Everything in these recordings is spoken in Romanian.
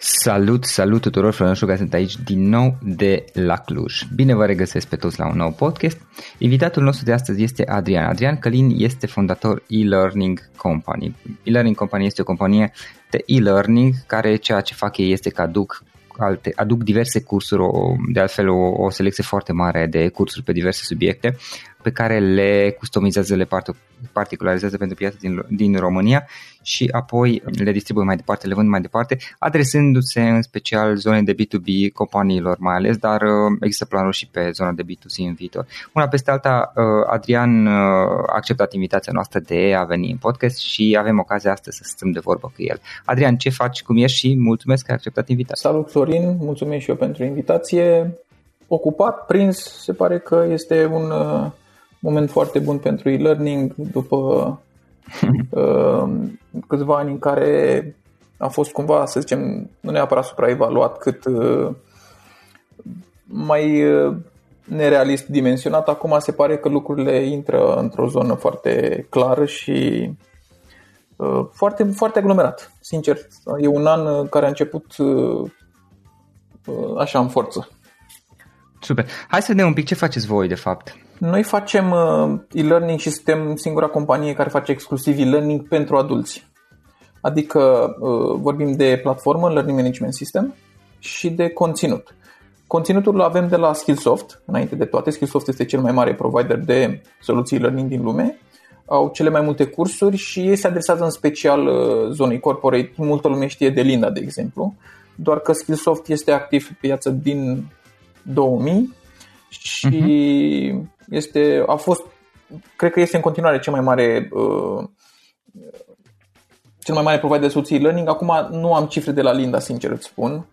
Salut, salut tuturor, Florin Șuga sunt aici din nou de la Cluj. Bine vă regăsesc pe toți la un nou podcast. Invitatul nostru de astăzi este Adrian. Adrian Călin este fondator e-learning company. E-learning company este o companie de e-learning care ceea ce fac ei este că aduc alte, aduc diverse cursuri, o, de altfel o, o selecție foarte mare de cursuri pe diverse subiecte pe care le customizează, le particularizează pentru piața din, din România și apoi le distribuie mai departe, le vând mai departe, adresându-se în special zone de B2B companiilor mai ales, dar uh, există planuri și pe zona de B2C în viitor. Una peste alta, uh, Adrian uh, a acceptat invitația noastră de a veni în podcast și avem ocazia astăzi să stăm de vorbă cu el. Adrian, ce faci, cum ești și mulțumesc că ai acceptat invitația. Salut Florin, mulțumesc și eu pentru invitație. Ocupat, prins, se pare că este un moment foarte bun pentru e-learning după uh, câțiva ani în care a fost cumva, să zicem, nu neapărat supraevaluat, cât uh, mai uh, nerealist dimensionat. Acum se pare că lucrurile intră într-o zonă foarte clară și uh, foarte, foarte aglomerat. Sincer, e un an care a început uh, așa în forță. Super. Hai să vedem un pic ce faceți voi de fapt. Noi facem uh, e-learning și suntem singura companie care face exclusiv e-learning pentru adulți. Adică uh, vorbim de platformă, Learning Management System și de conținut. Conținutul îl avem de la Skillsoft, înainte de toate. Skillsoft este cel mai mare provider de soluții learning din lume. Au cele mai multe cursuri și ei se adresează în special uh, zonei corporate. Multă lume știe de Linda, de exemplu, doar că Skillsoft este activ pe piață din 2000 și uh-huh este, a fost, cred că este în continuare cel mai mare uh, cel mai mare provider de soluții learning. Acum nu am cifre de la Linda, sincer îți spun.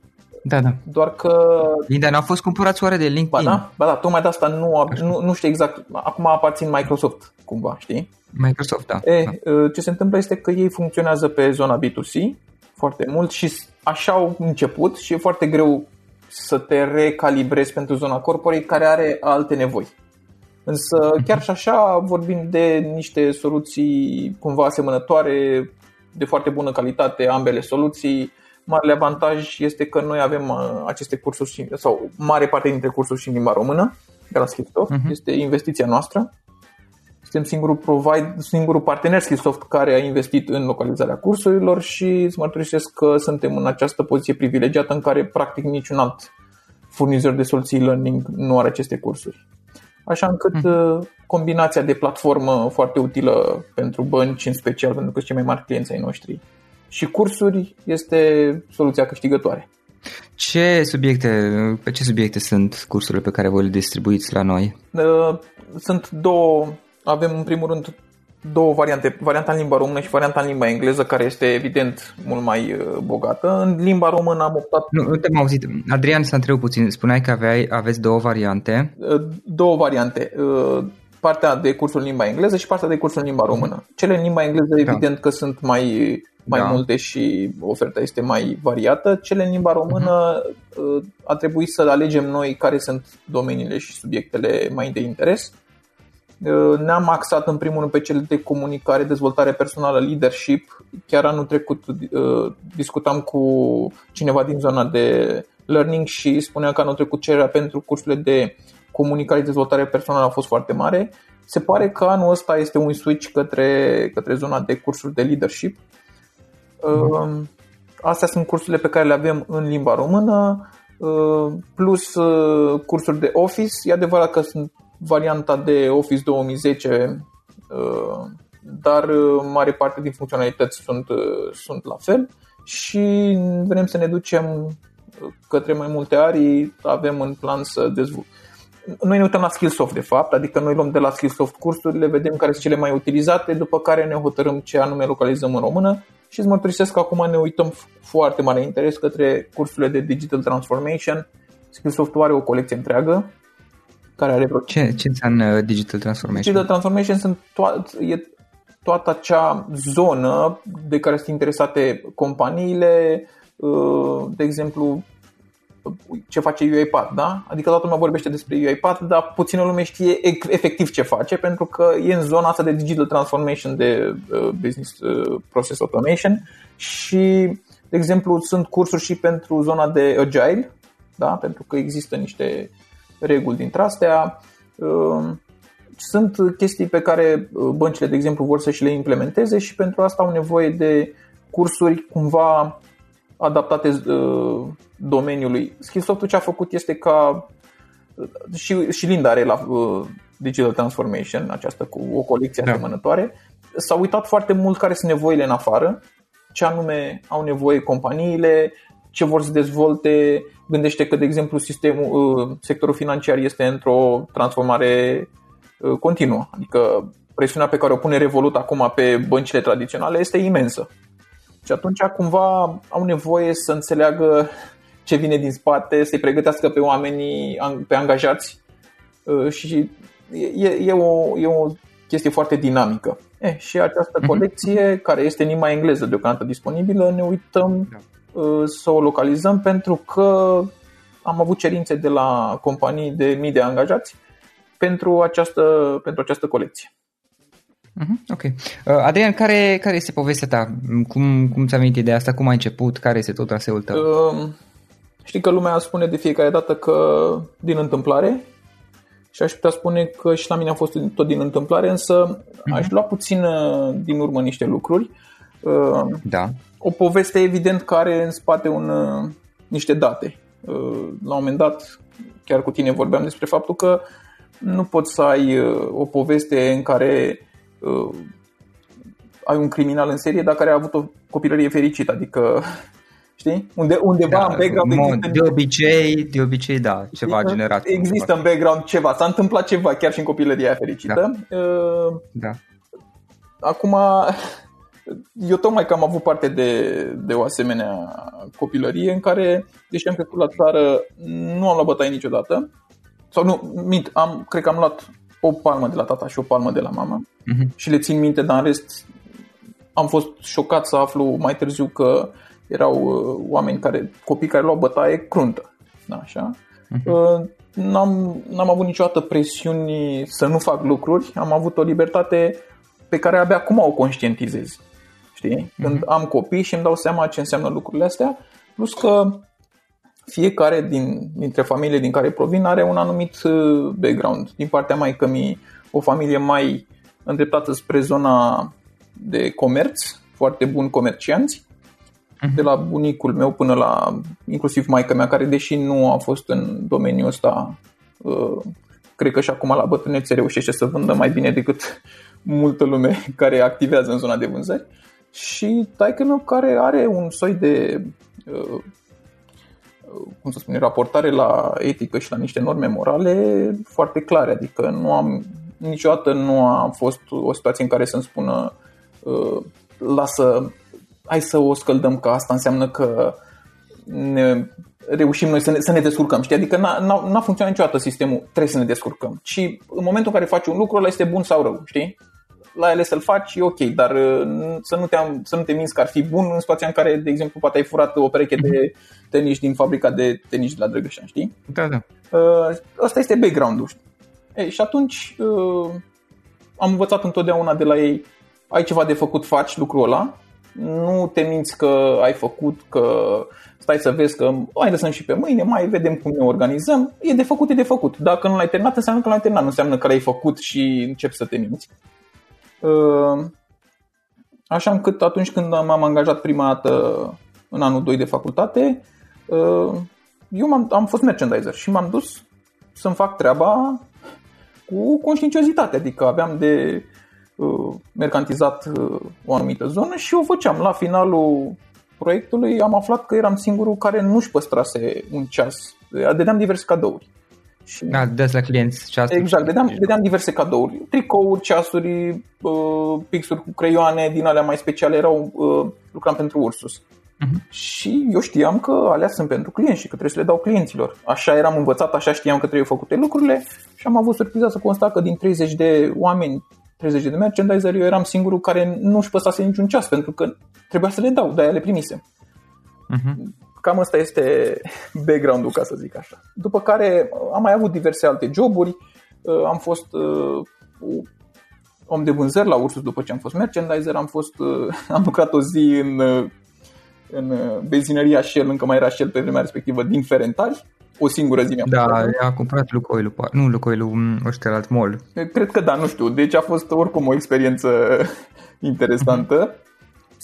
Da, da. Doar că... Linda, n-au fost cumpărați oare de LinkedIn? Ba da, ba da tocmai de asta nu, nu, nu știu exact. Acum aparțin Microsoft, cumva, știi? Microsoft, da. E, da. Uh, ce se întâmplă este că ei funcționează pe zona B2C foarte mult și așa au început și e foarte greu să te recalibrezi pentru zona corporate care are alte nevoi. Însă chiar și așa vorbim de niște soluții cumva asemănătoare, de foarte bună calitate, ambele soluții. Marele avantaj este că noi avem uh, aceste cursuri sau mare parte dintre cursuri și în limba română de la Skillsoft. Uh-huh. Este investiția noastră. Suntem singurul, provide, singurul partener Skillsoft care a investit în localizarea cursurilor și îți mărturisesc că suntem în această poziție privilegiată în care practic niciun alt furnizor de soluții learning nu are aceste cursuri așa încât mm. combinația de platformă foarte utilă pentru bănci, în special pentru că sunt cei mai mari clienți ai noștri, și cursuri este soluția câștigătoare. Ce subiecte, pe ce subiecte sunt cursurile pe care voi le distribuiți la noi? Uh, sunt două, avem în primul rând două variante, varianta în limba română și varianta în limba engleză, care este evident mult mai uh, bogată. În limba română am optat... Nu, nu te-am auzit. Adrian, să întreb puțin. Spuneai că aveai, aveți două variante. Uh, două variante. Uh, partea de cursul în limba engleză și partea de cursul în limba română. Cele în limba engleză, da. evident că sunt mai, mai da. multe și oferta este mai variată. Cele în limba română uh-huh. a trebuit să alegem noi care sunt domeniile și subiectele mai de interes Uh, ne-am axat în primul rând pe cele de comunicare, dezvoltare personală, leadership. Chiar anul trecut uh, discutam cu cineva din zona de learning și spunea că anul trecut cererea pentru cursurile de comunicare și dezvoltare personală a fost foarte mare. Se pare că anul ăsta este un switch către, către zona de cursuri de leadership. Mm. Astea sunt cursurile pe care le avem în limba română, plus cursuri de office. E adevărat că sunt varianta de Office 2010, dar mare parte din funcționalități sunt, sunt la fel și vrem să ne ducem către mai multe arii, avem în plan să dezvoltăm. Noi ne uităm la Skillsoft de fapt, adică noi luăm de la Skillsoft cursurile, vedem care sunt cele mai utilizate, după care ne hotărâm ce anume localizăm în română și îți mărturisesc că acum ne uităm foarte mare interes către cursurile de Digital Transformation. Skillsoft are o colecție întreagă care are vreo... Ce, ce înseamnă Digital Transformation? Digital Transformation sunt to- e toată acea zonă de care sunt interesate companiile, uh, de exemplu, ce face UiPath, da? Adică toată lumea vorbește despre UiPath, dar puțină lume știe efectiv ce face, pentru că e în zona asta de digital transformation, de uh, business uh, process automation și, de exemplu, sunt cursuri și pentru zona de agile, da? Pentru că există niște reguli dintre astea. Uh, sunt chestii pe care băncile, de exemplu, vor să și le implementeze și pentru asta au nevoie de cursuri cumva adaptate uh, domeniului. Skillsoft-ul ce a făcut este ca și, și Linda are la uh, Digital Transformation, această cu o colecție da. asemănătoare. S-a uitat foarte mult care sunt nevoile în afară, ce anume au nevoie companiile, ce vor să dezvolte. Gândește că, de exemplu, sistemul, uh, sectorul financiar este într-o transformare uh, continuă. Adică presiunea pe care o pune Revolut acum pe băncile tradiționale este imensă. Și atunci cumva au nevoie să înțeleagă ce vine din spate, să-i pregătească pe oamenii, pe angajați uh, și e, e, o, e o chestie foarte dinamică. E, și această mhm. colecție, care este în limba engleză deocamdată disponibilă, ne uităm da. uh, să o localizăm pentru că am avut cerințe de la companii de mii de angajați pentru această, pentru această colecție. Uh-huh, ok. Uh, Adrian, care, care este povestea ta? Cum, cum ți-a venit ideea asta? Cum ai început? Care este tot traseul tău? Uh, știi că lumea spune de fiecare dată că din întâmplare și aș putea spune că și la mine a fost tot din întâmplare, însă uh-huh. aș lua puțin uh, din urmă niște lucruri. Uh, da. O poveste evident care în spate un, uh, niște date. Uh, la un moment dat, chiar cu tine vorbeam despre faptul că nu poți să ai uh, o poveste în care uh, ai un criminal în serie, dar care a avut o copilărie fericită, adică știi? Unde, undeva da, în background mod, există... De obicei, de obicei, da, ceva știi? generat. Există în background ceva, s-a întâmplat ceva chiar și în copilăria fericită. Da. Uh, da. Acum, eu tocmai că am avut parte de, de o asemenea copilărie în care, deși am crescut la țară, nu am luat bătaie niciodată. Sau nu, mint, am, cred că am luat o palmă de la tata și o palmă de la mama uh-huh. și le țin minte, dar în rest am fost șocat să aflu mai târziu că erau uh, oameni care, copii care luau bătaie cruntă. Da, așa. Uh-huh. N-am, n-am avut niciodată presiuni să nu fac lucruri, am avut o libertate pe care abia acum o conștientizez. Știi? Când uh-huh. am copii și îmi dau seama ce înseamnă lucrurile astea, plus că fiecare din, dintre familiile din care provin are un anumit uh, background. Din partea mai mi o familie mai îndreptată spre zona de comerț, foarte buni comercianți, de la bunicul meu până la inclusiv maica mea, care deși nu a fost în domeniul ăsta, uh, cred că și acum la bătrânețe reușește să vândă mai bine decât multă lume care activează în zona de vânzări. Și taică meu care are un soi de uh, cum să spun, raportare la etică și la niște norme morale foarte clare. Adică nu am, niciodată nu a fost o situație în care să-mi spună uh, lasă, hai să o scăldăm că asta înseamnă că ne reușim noi să ne, să ne descurcăm, știi? Adică n-a, n-a, n-a funcționat niciodată sistemul, trebuie să ne descurcăm. Ci în momentul în care faci un lucru, ăla este bun sau rău, știi? La ele să-l faci, e ok, dar uh, să nu, te, să nu te minți că ar fi bun în situația în care, de exemplu, poate ai furat o pereche de mhm. tenis din fabrica de tenis de la Drăgășan, știi? Da, da. Asta uh, este background-ul. Ei, și atunci uh, am învățat întotdeauna de la ei, ai ceva de făcut, faci lucrul ăla, nu te minți că ai făcut, că stai să vezi că mai lăsăm și pe mâine, mai vedem cum ne organizăm. E de făcut, e de făcut. Dacă nu l-ai terminat, înseamnă că l-ai terminat, nu înseamnă că l-ai făcut și începi să te minți. Ă, așa încât atunci când m-am angajat prima dată în anul 2 de facultate, ă, eu am am fost merchandiser și m-am dus să-mi fac treaba cu conștiinciozitate, adică aveam de uh, mercantizat uh, o anumită zonă și o făceam. La finalul proiectului am aflat că eram singurul care nu-și păstrase un ceas. Dădeam diverse cadouri. Și da, dați la clienți ceasuri. Exact, vedeam, vedeam diverse cadouri. Tricouri, ceasuri, uh, pixuri cu creioane din alea mai speciale erau, uh, lucram pentru Ursus. Uh-huh. Și eu știam că alea sunt pentru clienți și că trebuie să le dau clienților. Așa eram învățat, așa știam că trebuie făcute lucrurile și am avut surpriza să constat că din 30 de oameni, 30 de merchandiser, eu eram singurul care nu își păsase niciun ceas pentru că trebuia să le dau, de-aia le primisem. Uh-huh. Cam asta este background-ul, ca să zic așa. După care am mai avut diverse alte joburi. Uh, am fost uh, om de vânzări la Ursus după ce am fost merchandiser. Am, fost, uh, am lucrat o zi în, în benzinăria Shell, încă mai era Shell pe vremea respectivă, din Ferentari. O singură zi mi-am Da, a cumpărat Lucoil, nu Lucoil, ăștia alt mall. Cred că da, nu știu. Deci a fost oricum o experiență interesantă.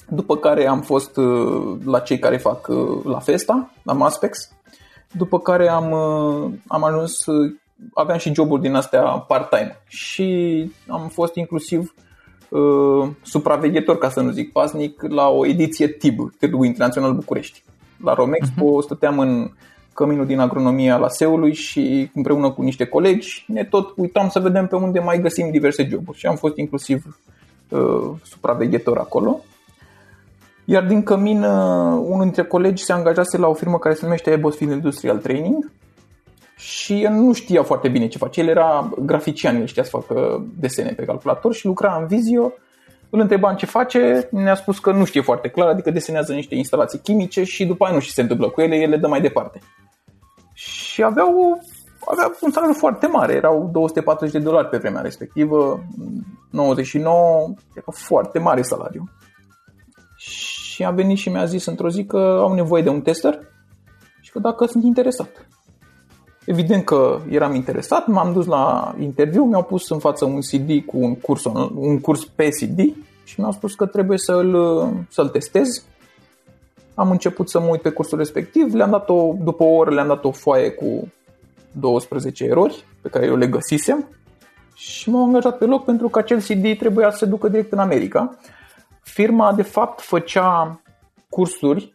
Uh-huh. După care am fost uh, la cei care fac uh, la Festa, la Maspex. După care am, uh, am ajuns, aveam și joburi din astea part-time și am fost inclusiv uh, supraveghetor, ca să nu zic pasnic, la o ediție TIB, Târgul Internațional București. La Romexpo uh-huh. stăteam în căminul din agronomia la Seului și împreună cu niște colegi ne tot uitam să vedem pe unde mai găsim diverse joburi și am fost inclusiv uh, supraveghetor acolo. Iar din cămin, uh, unul dintre colegi se angajase la o firmă care se numește Ebosfield Industrial Training și el nu știa foarte bine ce face. El era grafician, el știa să facă desene pe calculator și lucra în Vizio. Îl întrebam ce face, ne-a spus că nu știe foarte clar, adică desenează niște instalații chimice și după aia nu știu ce se întâmplă cu ele, el le dă mai departe. Și avea, o, avea un salariu foarte mare, erau 240 de dolari pe vremea respectivă, 99, era foarte mare salariu și a venit și mi-a zis într-o zi că au nevoie de un tester și că dacă sunt interesat. Evident că eram interesat, m-am dus la interviu, mi-au pus în față un CD cu un curs, un curs pe CD și mi-au spus că trebuie să-l, să-l testez. Am început să mă uit pe cursul respectiv, le-am dat o, după o oră le-am dat o foaie cu 12 erori pe care eu le găsisem și m-am angajat pe loc pentru că acel CD trebuia să se ducă direct în America firma de fapt făcea cursuri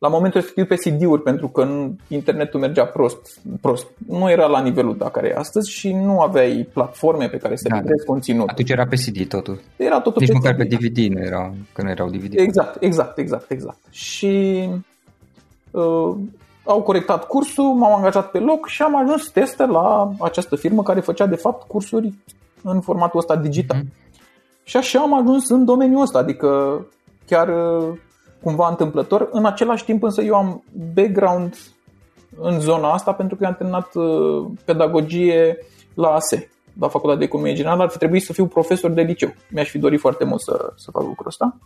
la momentul respectiv pe CD-uri pentru că internetul mergea prost, prost. Nu era la nivelul da care e astăzi și nu aveai platforme pe care să da, da. conținut. Atunci era pe CD totul. Era totul Nici pe măcar CD. pe DVD nu era, că nu erau DVD. Exact, exact, exact, exact. Și uh, au corectat cursul, m-au angajat pe loc și am ajuns tester la această firmă care făcea de fapt cursuri în formatul ăsta digital. Mm-hmm. Și așa am ajuns în domeniul ăsta, adică chiar uh, cumva întâmplător. În același timp însă eu am background în zona asta pentru că am terminat uh, pedagogie la ASE, la Facultatea de Economie Generală, ar fi trebuit să fiu profesor de liceu. Mi-aș fi dorit foarte mult să, să fac lucrul ăsta.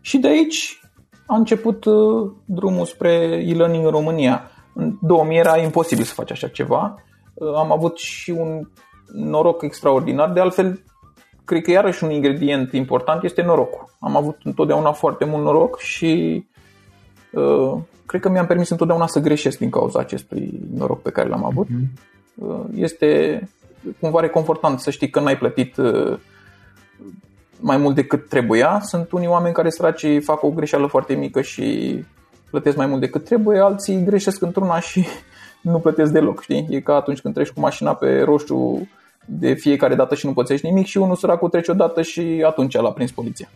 Și de aici a început uh, drumul spre e-learning în România. În 2000 era imposibil să faci așa ceva. Am avut și un noroc extraordinar. De altfel, cred că iarăși un ingredient important este norocul. Am avut întotdeauna foarte mult noroc și uh, cred că mi-am permis întotdeauna să greșesc din cauza acestui noroc pe care l-am avut. Mhm. Uh, este cumva reconfortant să știi că n-ai plătit uh, mai mult decât trebuia. Sunt unii oameni care săraci fac o greșeală foarte mică și plătesc mai mult decât trebuie, alții greșesc într-una și nu plătesc deloc, știi? E ca atunci când treci cu mașina pe roșu de fiecare dată și nu pățești nimic și unul săracul trece o dată și atunci l-a prins poliția.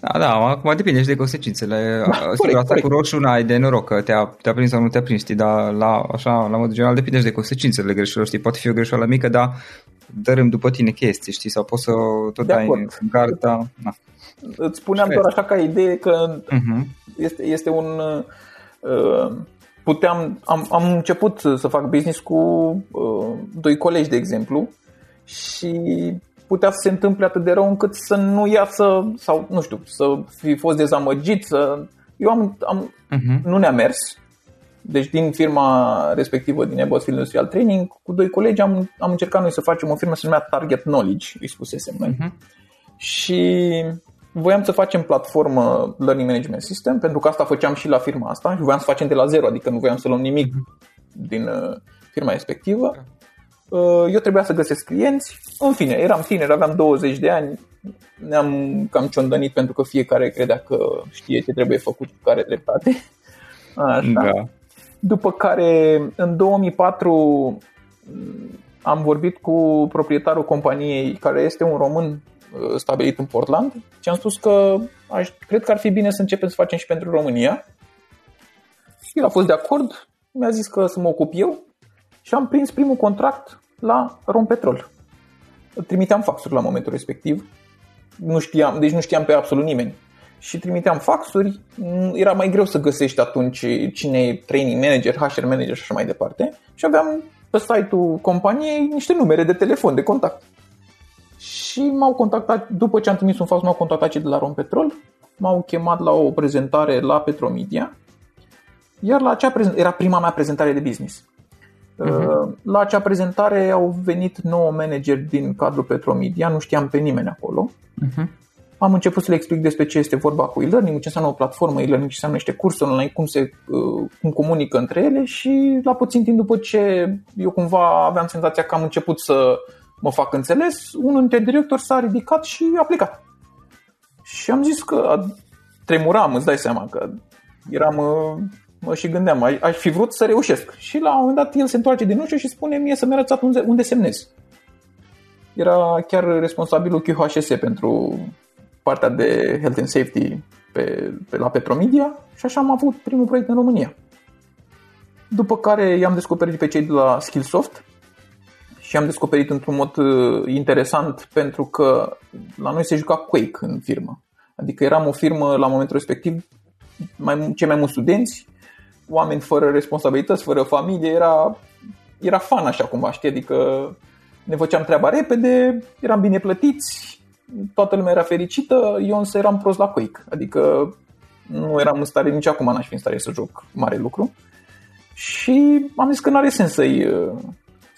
Da, da, acum depinde și de consecințele. Da, Sigur, corect, asta corect. cu roșu n-ai de noroc că te-a, te-a prins sau nu te-a prins, știi, dar la, așa, la modul general depinde și de consecințele greșelor, știi, poate fi o greșeală mică, dar dărâm după tine chestii, știi, sau poți să tot de dai acord. în garda. Na. Îți spuneam doar așa ca idee că uh-huh. este, este un... Uh, puteam, am, am început să fac business cu uh, doi colegi, de exemplu, și putea să se întâmple atât de rău încât să nu iasă, sau nu știu, să fi fost dezamăgit. Să... Eu am, am uh-huh. nu ne-a mers. Deci din firma respectivă, din Ebosfield Industrial Training, cu doi colegi am, am încercat noi să facem o firmă să se numea Target Knowledge, îi spusesem noi. Uh-huh. Și voiam să facem platformă Learning Management System, pentru că asta făceam și la firma asta și voiam să facem de la zero, adică nu voiam să luăm nimic din uh, firma respectivă. Eu trebuia să găsesc clienți. În fine, eram tiner, aveam 20 de ani, ne-am cam ciondănit pentru că fiecare credea că știe ce trebuie făcut cu care dreptate. Așa. Da. După care, în 2004, am vorbit cu proprietarul companiei, care este un român uh, stabilit în Portland, și am spus că aș, cred că ar fi bine să începem să facem și pentru România. El a fost de acord, mi-a zis că să mă ocup eu și am prins primul contract la Rompetrol. Trimiteam faxuri la momentul respectiv, nu știam, deci nu știam pe absolut nimeni. Și trimiteam faxuri, era mai greu să găsești atunci cine e training manager, HR manager și așa mai departe. Și aveam pe site-ul companiei niște numere de telefon, de contact. Și m-au contactat, după ce am trimis un fax, m-au contactat cei de la Rompetrol, m-au chemat la o prezentare la Petromedia, iar la acea prezentare, era prima mea prezentare de business. Uh-huh. La acea prezentare au venit 9 manageri din cadrul Petromedia, nu știam pe nimeni acolo. Uh-huh. Am început să le explic despre ce este vorba cu e-learning, ce înseamnă o platformă e-learning, ce înseamnă niște cursuri online, cum se uh, cum comunică între ele și la puțin timp după ce eu cumva aveam senzația că am început să mă fac înțeles, unul dintre directori s-a ridicat și a plecat. Și am zis că tremuram, îți dai seama că eram uh, mă și gândeam, aș fi vrut să reușesc. Și la un moment dat el se întoarce din ușă și spune mie să-mi arătați unde, unde semnez. Era chiar responsabilul QHS pentru partea de Health and Safety pe, pe la Petromedia și așa am avut primul proiect în România. După care i-am descoperit pe cei de la Skillsoft și am descoperit într-un mod uh, interesant pentru că la noi se juca Quake în firmă. Adică eram o firmă la momentul respectiv mai, cei mai mulți studenți, oameni fără responsabilități, fără familie, era, era fan așa cumva, știi? Adică ne făceam treaba repede, eram bine plătiți, toată lumea era fericită, eu însă eram prost la Quake, adică nu eram în stare, nici acum n-aș fi în stare să joc mare lucru. Și am zis că nu are sens să-i,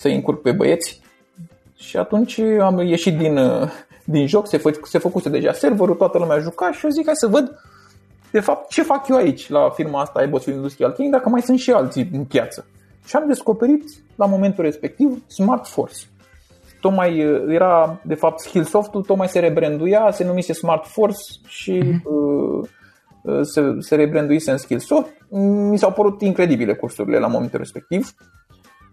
să-i încurc pe băieți. Și atunci am ieșit din, din joc, se, fă, se făcuse deja serverul, toată lumea juca și eu zic hai să văd de fapt, ce fac eu aici la firma asta Ebosfield Industrial Training dacă mai sunt și alții în piață? Și am descoperit la momentul respectiv Smart Force. Tocmai era, de fapt, Skillsoft-ul tocmai se rebranduia, se numise Smart Force și uh-huh. uh, se, se rebranduise în Skillsoft. Mi s-au părut incredibile cursurile la momentul respectiv.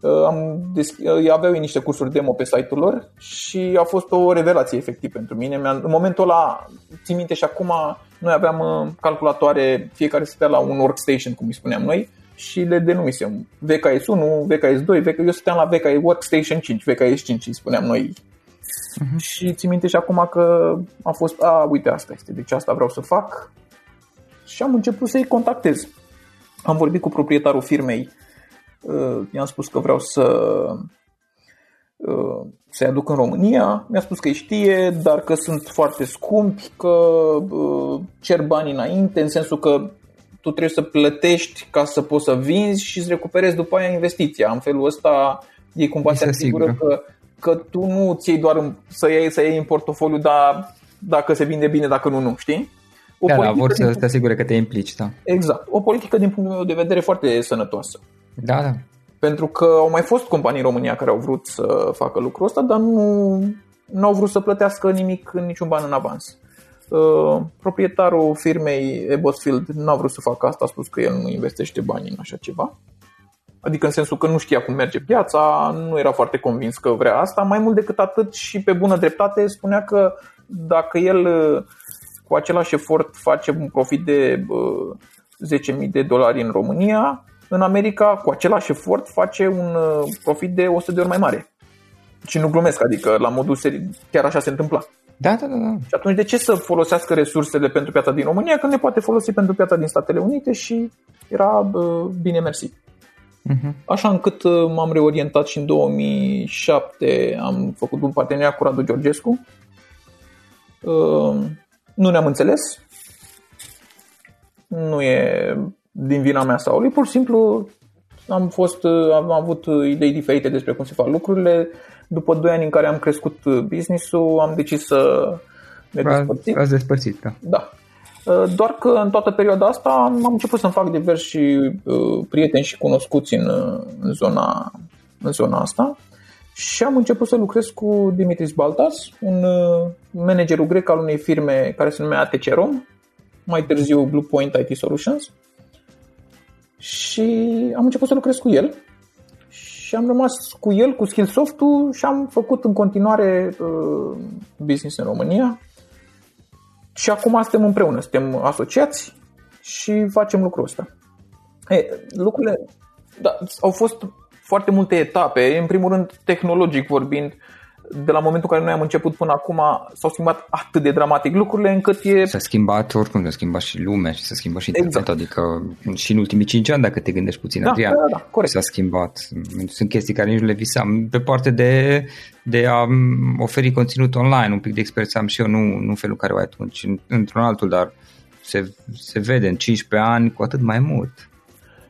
Uh, am des- uh, aveau niște cursuri demo pe site-ul lor și a fost o revelație efectiv pentru mine. În momentul ăla, țin minte și acum, noi aveam uh, calculatoare, fiecare stătea la un workstation, cum îi spuneam noi, și le denumisem VKS 1, VKS 2, VK... eu stăteam la VKS Workstation 5, VKS 5 îi spuneam noi. Uh-huh. Și ți minte și acum că a fost, a, uite, asta este, deci asta vreau să fac. Și am început să-i contactez. Am vorbit cu proprietarul firmei, uh, i-am spus că vreau să uh, să-i aduc în România. Mi-a spus că îi știe, dar că sunt foarte scumpi, că uh, cer bani înainte, în sensul că tu trebuie să plătești ca să poți să vinzi și să recuperezi după aia investiția. În felul ăsta ei cumva se asigură că, că tu nu ți iei doar în, să, iei, să iei în portofoliu, dar dacă se vinde bine, dacă nu, nu, știi? O da, da, vor să te asigure că te implici, da. Exact. O politică din punctul meu de vedere foarte sănătoasă. Da, da. Pentru că au mai fost companii în România care au vrut să facă lucrul ăsta, dar nu, nu au vrut să plătească nimic, niciun ban în avans. Uh, proprietarul firmei Ebosfield nu a vrut să facă asta, a spus că el nu investește bani în așa ceva. Adică în sensul că nu știa cum merge piața, nu era foarte convins că vrea asta. Mai mult decât atât și pe bună dreptate spunea că dacă el uh, cu același efort face un profit de uh, 10.000 de dolari în România, în America, cu același efort, face un uh, profit de 100 de ori mai mare. Și nu glumesc, adică la modul seri, chiar așa se întâmpla. Da, da, da, da. Și atunci de ce să folosească resursele pentru piața din România când ne poate folosi pentru piața din Statele Unite și era uh, bine mersi. Uh-huh. Așa încât uh, m-am reorientat și în 2007 am făcut un parteneriat cu Radu Georgescu. Uh, nu ne-am înțeles. Nu e din vina mea sau lui, pur și simplu am, fost, am avut idei diferite despre cum se fac lucrurile. După 2 ani în care am crescut business-ul, am decis să ne despărțim. Ați despărțit, da. Da. Doar că în toată perioada asta am început să-mi fac diversi uh, prieteni și cunoscuți în, în, zona, în zona asta și am început să lucrez cu Dimitris Baltas, un uh, managerul grec al unei firme care se numea ATC Rom, mai târziu Blue Point IT Solutions. Și am început să lucrez cu el și am rămas cu el, cu Skillsoft-ul și am făcut în continuare uh, business în România. Și acum suntem împreună, suntem asociați și facem lucrul ăsta. E, lucrurile da, au fost foarte multe etape, în primul rând tehnologic vorbind, de la momentul în care noi am început până acum s-au schimbat atât de dramatic lucrurile încât e... S-a schimbat oricum, s-a schimbat și lumea și s-a schimbat și internetul, exact. adică și în ultimii 5 ani dacă te gândești puțin, da, Adrian, da, da, corect. s-a schimbat. Sunt chestii care nici nu le visam. Pe parte de, de a oferi conținut online, un pic de experiență am și eu, nu, nu felul care o ai atunci, într-un altul, dar se, se vede în 15 ani cu atât mai mult.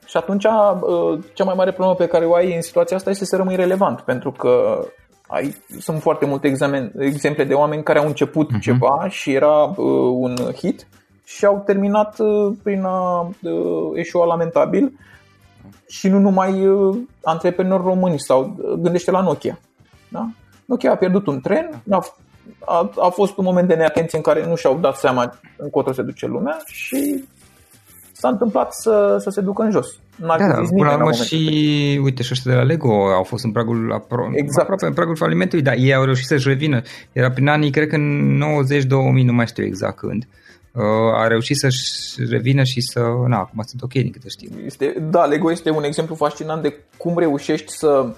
Și atunci uh, cea mai mare problemă pe care o ai în situația asta este să rămâi relevant, pentru că ai, sunt foarte multe examen, exemple de oameni care au început uh-huh. ceva și era uh, un hit și au terminat uh, prin a uh, eșua lamentabil și nu numai uh, antreprenori români sau uh, gândește la Nokia. Da? Nokia a pierdut un tren, a, a, a fost un moment de neatenție în care nu și-au dat seama încotro se duce lumea și s-a întâmplat să, să se ducă în jos. N-ar da, da, până la urmă și, uite, și ăștia de la Lego au fost în pragul, apro- exact. aproape în pragul falimentului, dar ei au reușit să-și revină. Era prin anii, cred că în 90-2000, nu mai știu exact când. Uh, a reușit să-și revină și să... Na, acum sunt ok din câte știu. Este, da, Lego este un exemplu fascinant de cum reușești să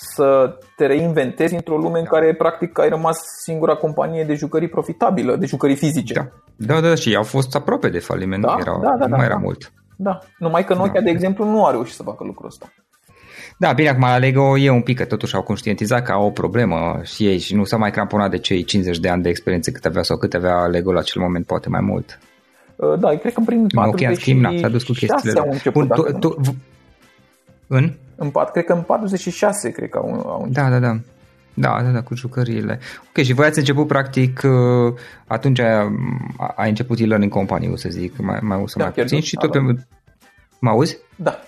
să te reinventezi într-o lume în care practic ai rămas singura companie de jucării profitabilă, de jucării fizice. Da, da, da și au fost aproape de faliment, da, erau, da, da, nu da, mai era da. mult. Da, numai că Nokia, da. de exemplu, nu a reușit să facă lucrul ăsta. Da, bine, acum la Lego e un pic că totuși au conștientizat că au o problemă și ei și nu s-au mai cramponat de cei 50 de ani de experiență cât avea sau cât avea Lego la acel moment, poate mai mult. Uh, da, cred că prin 46 okay, s-a dus cu chestiile au început. Bun, tu, tu, în? În, cred că în 46 cred că au, au început. Da, da, da. Da, da, da, cu jucăriile. Ok, și voi ați început practic, uh, atunci ai, ai început e-learning company, o să zic, mai, mai, să da, mai puțin și tot pe... Mă auzi? Da.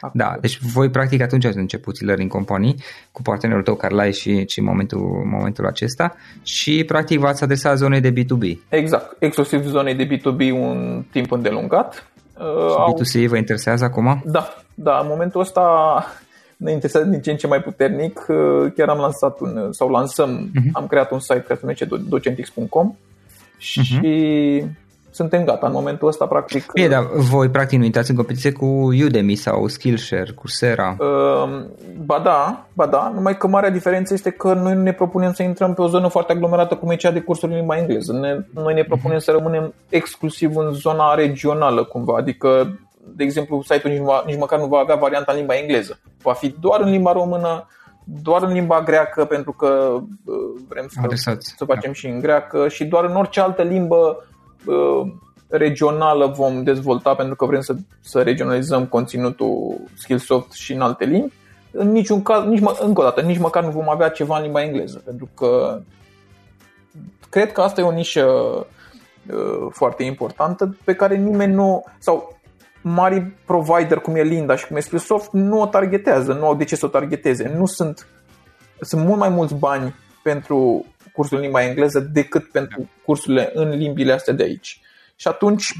Acum. Da, deci voi practic atunci ați început e-learning company cu partenerul tău Carlai și, și în momentul, momentul acesta și practic v-ați adresat zonei de B2B. Exact, exclusiv zonei de B2B un timp îndelungat. Și B2C vă interesează acum? Da, da, în momentul ăsta ne interesează din ce în ce mai puternic. Chiar am lansat un, sau lansăm, uh-huh. am creat un site care se numește docentix.com și uh-huh. Suntem gata în momentul ăsta, practic. Bine, dar voi practic nu intrați în competiție cu Udemy sau Skillshare, Coursera? Uh, ba da, ba da, numai că marea diferență este că noi nu ne propunem să intrăm pe o zonă foarte aglomerată cum e cea de cursuri în limba engleză. Ne, noi ne propunem uh-huh. să rămânem exclusiv în zona regională cumva, adică de exemplu, site-ul nici, nici măcar nu va avea varianta în limba engleză. Va fi doar în limba română, doar în limba greacă, pentru că uh, vrem să, să facem da. și în greacă și doar în orice altă limbă uh, regională vom dezvolta pentru că vrem să, să regionalizăm conținutul Skillsoft și în alte limbi. În niciun caz, nici mă, încă o dată, nici măcar nu vom avea ceva în limba engleză, pentru că cred că asta e o nișă uh, foarte importantă pe care nimeni nu, sau mari provider cum e Linda și cum e Skillsoft nu o targetează, nu au de ce să o targeteze. Nu sunt, sunt mult mai mulți bani pentru cursul în limba engleză decât pentru cursurile în limbile astea de aici. Și atunci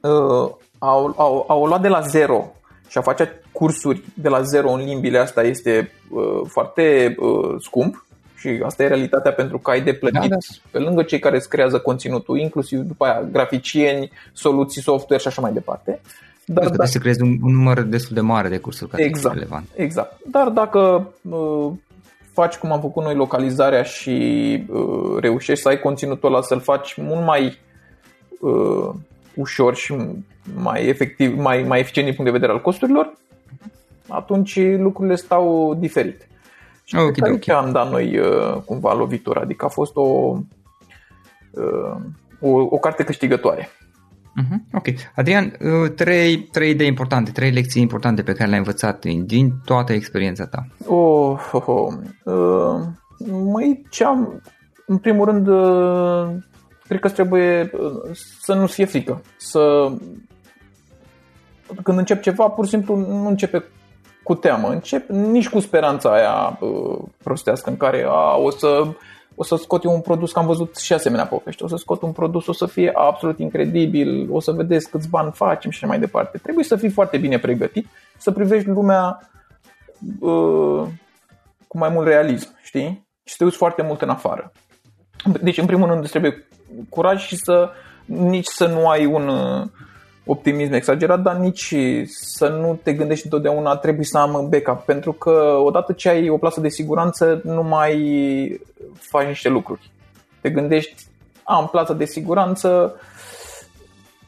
uh, au, au, au luat de la zero și a face cursuri de la zero în limbile astea este uh, foarte uh, scump și asta e realitatea pentru că ai de plătit da, da. pe lângă cei care îți creează conținutul, inclusiv după aia graficieni, soluții software și așa mai departe. Dar dacă să creezi un, un număr destul de mare de cursuri care exact, relevant. Exact. Dar dacă uh, faci cum am făcut noi localizarea și uh, reușești să ai conținutul ăla să-l faci mult mai uh, ușor și mai efectiv, mai, mai eficient din punct de vedere al costurilor, atunci lucrurile stau diferit. Și okay, cred okay. am dat noi uh, cumva lovitura, adică a fost o, uh, o, o carte câștigătoare. Uh-huh. Ok. Adrian, uh, trei, trei idei importante, trei lecții importante pe care le-ai învățat din, din toată experiența ta. Oh, oh, oh. Uh, mai ce am, în primul rând, uh, cred că trebuie uh, să nu fie frică. Să, când încep ceva, pur și simplu nu începe cu teamă, încep nici cu speranța aia uh, prostească în care a, o să o să scot eu un produs, că am văzut și asemenea povești, o să scot un produs, o să fie absolut incredibil, o să vedeți câți bani facem și mai departe. Trebuie să fii foarte bine pregătit, să privești lumea uh, cu mai mult realism, știi? Și să te uiți foarte mult în afară. Deci, în primul rând, trebuie curaj și să nici să nu ai un uh, optimism exagerat, dar nici să nu te gândești întotdeauna trebuie să am backup, pentru că odată ce ai o plasă de siguranță nu mai faci niște lucruri. Te gândești, am plasă de siguranță,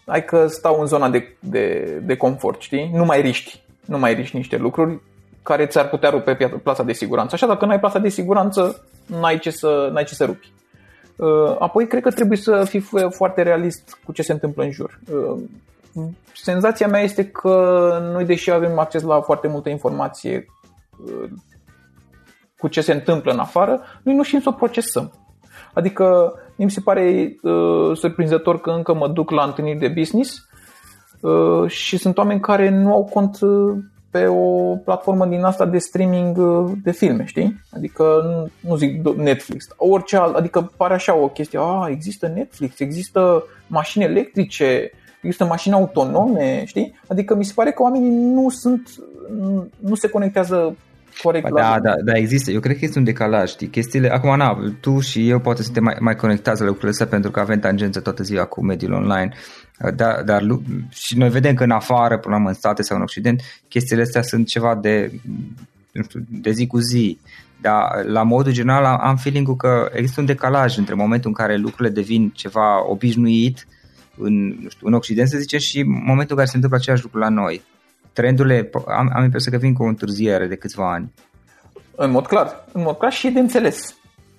hai că stau în zona de, de, de confort, știi? Nu mai riști, nu mai riști niște lucruri care ți-ar putea rupe plasa de siguranță. Așa, dacă nu ai plasa de siguranță, n-ai ce să, n-ai ce să rupi. Uh, apoi, cred că trebuie să fii foarte realist cu ce se întâmplă în jur. Uh, senzația mea este că noi, deși avem acces la foarte multă informație uh, cu ce se întâmplă în afară, noi nu știm să o procesăm. Adică mi se pare uh, surprinzător că încă mă duc la întâlniri de business uh, și sunt oameni care nu au cont uh, pe o platformă din asta de streaming uh, de filme, știi? Adică nu zic Netflix, orice alt, adică pare așa o chestie, a, există Netflix, există mașini electrice, există mașini autonome, știi? Adică mi se pare că oamenii nu sunt, nu se conectează corect ba, da, da, da, există. Eu cred că este un decalaj, știi? Chestiile, acum, na, tu și eu poate suntem mai, mai conectați la lucrurile astea pentru că avem tangență toată ziua cu mediul online, dar, dar și noi vedem că în afară, până la în state sau în Occident, chestiile astea sunt ceva de, nu știu, de zi cu zi. Dar la modul general am feeling că există un decalaj între momentul în care lucrurile devin ceva obișnuit în, nu știu, în Occident, să zicem, și momentul în care se întâmplă același lucru la noi. Trendurile, am, am impresia că vin cu o întârziere de câțiva ani. În mod clar, în mod clar și e de înțeles.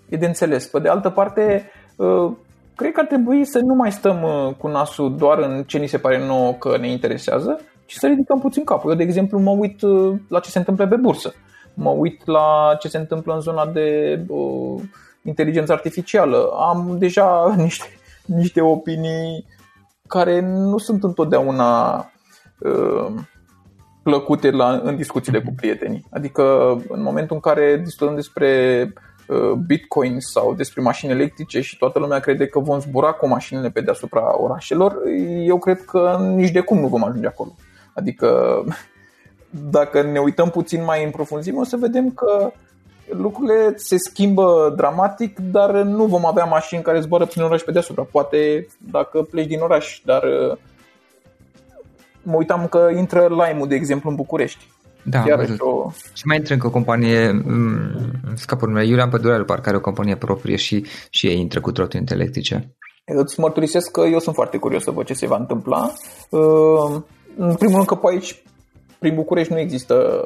E de înțeles. Pe de altă parte, uh, cred că ar trebui să nu mai stăm uh, cu nasul doar în ce ni se pare nouă că ne interesează, ci să ridicăm puțin capul. Eu, de exemplu, mă uit uh, la ce se întâmplă pe bursă. Mă uit la ce se întâmplă în zona de uh, inteligență artificială. Am deja niște, niște opinii care nu sunt întotdeauna uh, plăcute la, în discuțiile cu prietenii. Adică în momentul în care discutăm despre uh, Bitcoin sau despre mașini electrice și toată lumea crede că vom zbura cu mașinile pe deasupra orașelor, eu cred că nici de cum nu vom ajunge acolo. Adică dacă ne uităm puțin mai în profunzime, o să vedem că lucrurile se schimbă dramatic, dar nu vom avea mașini care zboară prin oraș pe deasupra. Poate dacă pleci din oraș, dar uh, mă uitam că intră Lime, de exemplu, în București. Da, Iar o... Și mai intră încă o companie, mm, scapul meu, Iulian Pădureanu parcă are o companie proprie și, și ei intră cu trotinete electrice. Îți mărturisesc că eu sunt foarte curios să văd ce se va întâmpla. Uh, în primul rând că pe aici, prin București, nu există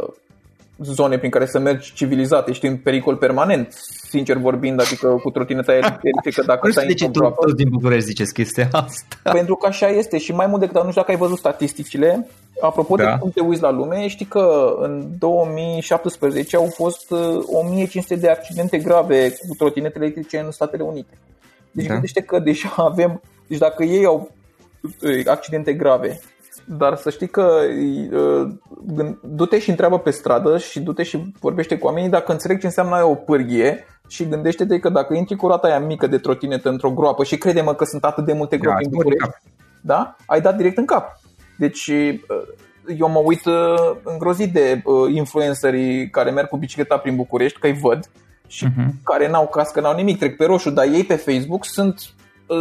zone prin care să mergi civilizat, ești în pericol permanent, sincer vorbind, adică cu trotineta electrică dacă stai de ce tu, tot din București ziceți chestia asta? Pentru că așa este și mai mult decât, nu știu dacă ai văzut statisticile, apropo da. de cum te uiți la lume, știi că în 2017 au fost 1500 uh, de accidente grave cu trotinete electrice în Statele Unite. Deci da. gândește că deja avem, deci dacă ei au uh, accidente grave dar să știi că uh, du-te și întreabă pe stradă și du-te și vorbește cu oamenii dacă înțeleg ce înseamnă o pârghie și gândește-te că dacă intri cu roata aia mică de trotinetă într-o groapă și crede-mă că sunt atât de multe groape da, în București, da? ai dat direct în cap. Deci uh, eu mă uit uh, îngrozit de influencerii care merg cu bicicleta prin București, că îi văd și uh-huh. care n-au cască, n-au nimic, trec pe roșu, dar ei pe Facebook sunt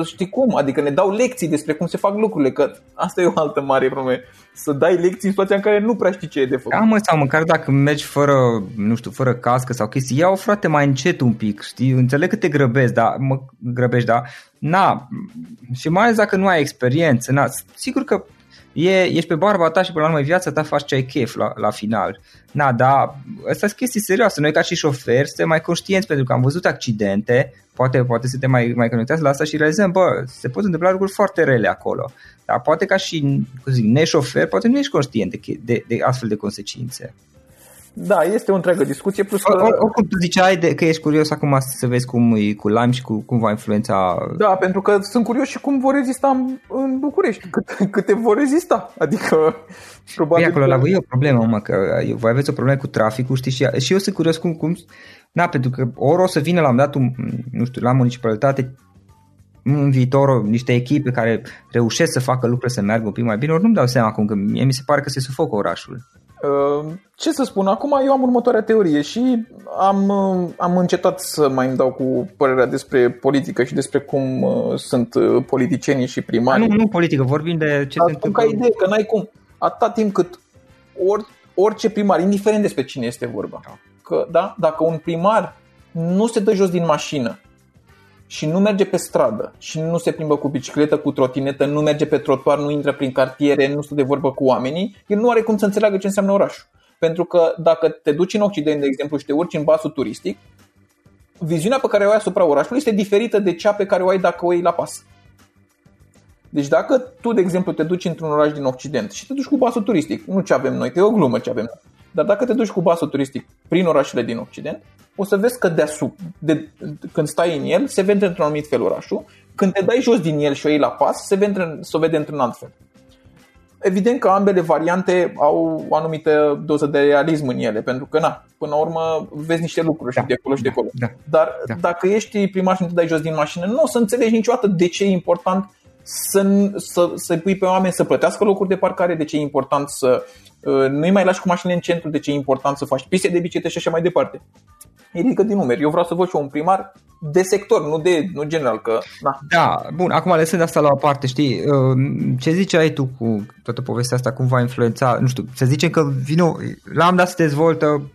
știi cum, adică ne dau lecții despre cum se fac lucrurile, că asta e o altă mare problemă, să dai lecții în situația în care nu prea știi ce e de făcut. Da, mă, sau măcar dacă mergi fără, nu știu, fără cască sau chestii, iau frate mai încet un pic, știi, înțeleg că te grăbezi, dar mă grăbești, da, na, și mai ales dacă nu ai experiență, na, sigur că e, ești pe barba ta și până la urmă viața ta faci ce ai chef la, la final. Na, da, asta sunt chestii serioase. Noi ca și șoferi suntem mai conștienți pentru că am văzut accidente, poate, poate suntem mai, mai conectați la asta și realizăm, bă, se pot întâmpla lucruri foarte rele acolo. Dar poate ca și, cum zic, neșofer, poate nu ești conștient de, de, de astfel de consecințe. Da, este o întreagă discuție. Plus că... Oricum tu ziceai de, că ești curios acum să vezi cum e cu Lime și cu, cum va influența... Da, pentru că sunt curios și cum vor rezista în, în București, cât, câte vor rezista. Adică, probabil... Păi acolo la voi e o problemă, mă, că voi aveți o problemă cu traficul, știi, și, și eu sunt curios cum, cum... Da, pentru că ori o să vină la un dat, un, nu știu, la municipalitate în viitor niște echipe care reușesc să facă lucrurile să meargă un pic mai bine, ori nu-mi dau seama acum, că mie mi se pare că se sufocă orașul. Uh, ce să spun, acum eu am următoarea teorie și am, uh, am încetat să mai îmi dau cu părerea despre politică și despre cum uh, sunt politicienii și primarii. Nu, nu politică, vorbim de ce Dar se întâmplă. ca idee, că n-ai cum. Atâta timp cât or, orice primar, indiferent despre cine este vorba, da. că da, dacă un primar nu se dă jos din mașină și nu merge pe stradă și nu se plimbă cu bicicletă, cu trotinetă, nu merge pe trotuar, nu intră prin cartiere, nu stă de vorbă cu oamenii, el nu are cum să înțeleagă ce înseamnă orașul. Pentru că dacă te duci în Occident, de exemplu, și te urci în basul turistic, viziunea pe care o ai asupra orașului este diferită de cea pe care o ai dacă o iei la pas. Deci dacă tu, de exemplu, te duci într-un oraș din Occident și te duci cu basul turistic, nu ce avem noi, că e o glumă ce avem dar dacă te duci cu basul turistic prin orașele din Occident, o să vezi că deasupra, de, când stai în el, se vede într-un anumit fel orașul. Când te dai jos din el și o iei la pas, se vede, se vede într-un alt fel. Evident că ambele variante au o anumită doză de realism în ele, pentru că, na, până la urmă, vezi niște lucruri da, și de acolo și de acolo. Da, Dar da. dacă ești primar și nu te dai jos din mașină, nu o să înțelegi niciodată de ce e important să, să, să pui pe oameni să plătească locuri de parcare, de ce e important să uh, nu-i mai lași cu mașinile în centru, de ce e important să faci piste de biciclete și așa mai departe. E ridică din numeri. Eu vreau să văd și un primar de sector, nu de nu general. Că, da. da, bun, acum lăsând asta la o parte, știi, uh, ce ziceai tu cu toată povestea asta, cum va influența, nu știu, să zicem că vine, la am dat să dezvoltă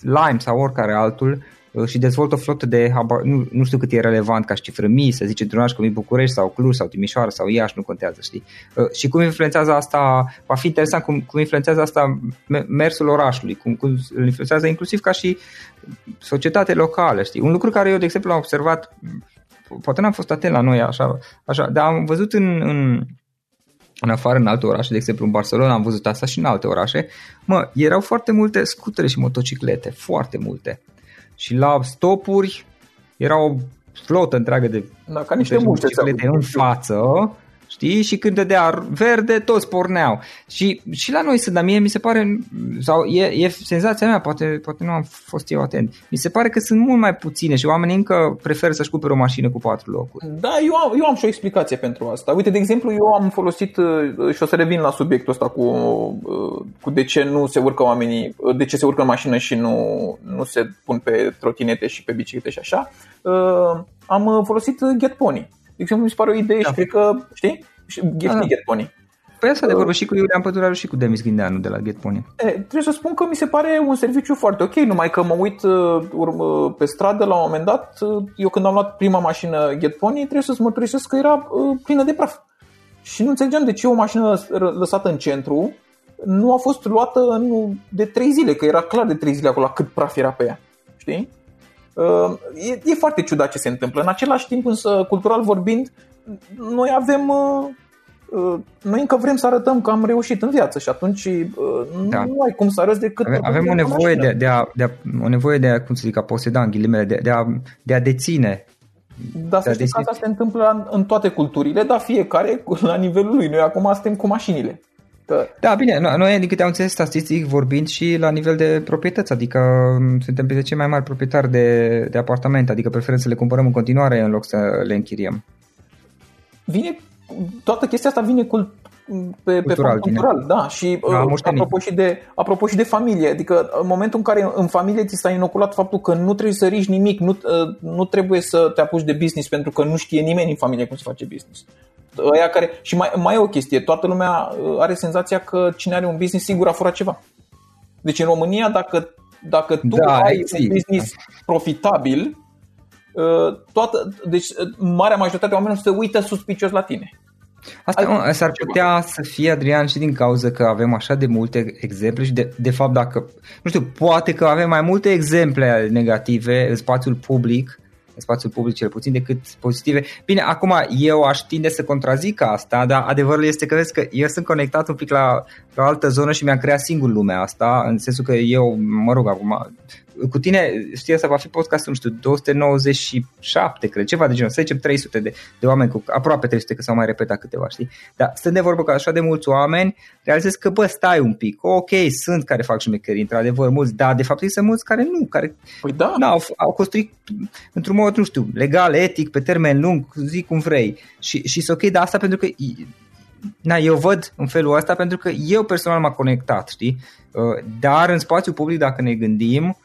Lime sau oricare altul, Uh, și dezvoltă o flotă de, nu, nu știu cât e relevant ca și cifră mii, să zice într-un oraș cum e București sau Cluj sau Timișoara sau Iași, nu contează, știi? Uh, și cum influențează asta, va fi interesant cum, cum influențează asta mersul orașului, cum, cum îl influențează inclusiv ca și societate locală, știi? Un lucru care eu, de exemplu, am observat, poate n-am fost atent la noi așa, așa dar am văzut în, în în afară în alte orașe, de exemplu în Barcelona am văzut asta și în alte orașe, mă, erau foarte multe scutere și motociclete, foarte multe și la stopuri era o flotă întreagă de da, ca niște muște în față Știi? Și când dădea verde, toți porneau. Și, și la noi sunt, dar mie mi se pare, sau e, e senzația mea, poate, poate nu am fost eu atent, mi se pare că sunt mult mai puține și oamenii încă preferă să-și cumpere o mașină cu patru locuri. Da, eu am, eu am și o explicație pentru asta. Uite, de exemplu, eu am folosit, uh, și o să revin la subiectul ăsta cu, uh, cu de ce nu se urcă oamenii, uh, de ce se urcă în mașină și nu, nu se pun pe trotinete și pe biciclete și așa. Am folosit Get Pony de exemplu, mi se pare o idee da. și cred că, știi? Get, da, da. Get Pony. Păi asta de vorbă și cu Iulian Păduraru și cu Demis Ghindeanu de la Get Pony. E, trebuie să spun că mi se pare un serviciu foarte ok, numai că mă uit uh, uh, pe stradă la un moment dat, uh, eu când am luat prima mașină Get Pony, trebuie să-ți mărturisesc că era plină de praf. Și nu înțelegeam de ce o mașină lăsată în centru nu a fost luată în, de 3 zile, că era clar de 3 zile acolo cât praf era pe ea. Știi? Uh, e, e foarte ciudat ce se întâmplă. În același timp, însă, cultural vorbind, noi avem uh, uh, noi încă vrem să arătăm că am reușit în viață și atunci da. nu ai cum să arăți decât avem, avem o nevoie de, de, a, de a, o nevoie de a, cum să zic, a poseda în ghilimele, de, de, a, de a deține dar să știți că asta se întâmplă în toate culturile, dar fiecare la nivelul lui. Noi acum suntem cu mașinile. Da, da bine, noi din câte am înțeles statistic vorbind și la nivel de proprietăți, adică mm, suntem pe cei mai mari proprietari de, de apartamente, adică preferăm să le cumpărăm în continuare în loc să le închiriem. Vine, toată chestia asta vine cu, pe, cultural, pe cultural, da, și da, uh, apropo, și de, apropo și de familie, adică în momentul în care în familie ți s-a inoculat faptul că nu trebuie să riști nimic, nu, uh, nu trebuie să te apuci de business pentru că nu știe nimeni în familie cum se face business ăia care... Și mai, mai e o chestie, toată lumea uh, are senzația că cine are un business sigur a furat ceva. Deci în România, dacă, dacă tu da, ai un business profitabil, uh, toată, deci uh, marea majoritate a oamenilor se uită suspicios la tine. Asta s-ar putea să fie, Adrian, și din cauza că avem așa de multe exemple și de, de fapt dacă, nu știu, poate că avem mai multe exemple negative în spațiul public în spațiul public cel puțin decât pozitive. Bine, acum eu aș tinde să contrazic asta, dar adevărul este că vezi că eu sunt conectat un pic la, la o altă zonă și mi-am creat singur lumea asta, în sensul că eu, mă rog, acum cu tine, știi, asta va fi podcastul, nu știu, 297, cred, ceva de genul, să zicem 300 de, de oameni, cu aproape 300, că s-au mai repetat câteva, știi? Dar stând de vorbă cu așa de mulți oameni, realizez că, bă, stai un pic, ok, sunt care fac șmecherii, într-adevăr, mulți, dar de fapt sunt mulți care nu, care păi da. au, au construit într-un mod, nu știu, legal, etic, pe termen lung, zic cum vrei. Și, și sunt ok de asta pentru că na, eu văd în felul ăsta pentru că eu personal m-am conectat, știi? Uh, dar în spațiu public, dacă ne gândim,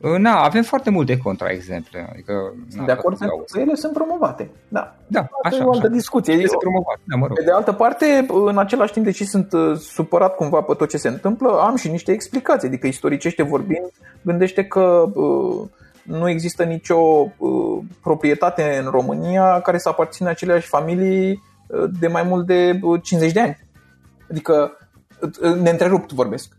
Na, avem foarte multe contraexemple. Adică, na, de acord, că ele sunt promovate. Da, da așa, e o altă așa. discuție. Este promovat, da, mă rog. Pe de altă parte, în același timp, deși sunt uh, supărat cumva pe tot ce se întâmplă, am și niște explicații. Adică, istoricește vorbind, gândește că uh, nu există nicio uh, proprietate în România care să aparține aceleași familii uh, de mai mult de 50 uh, de ani. Adică, uh, neîntrerupt vorbesc.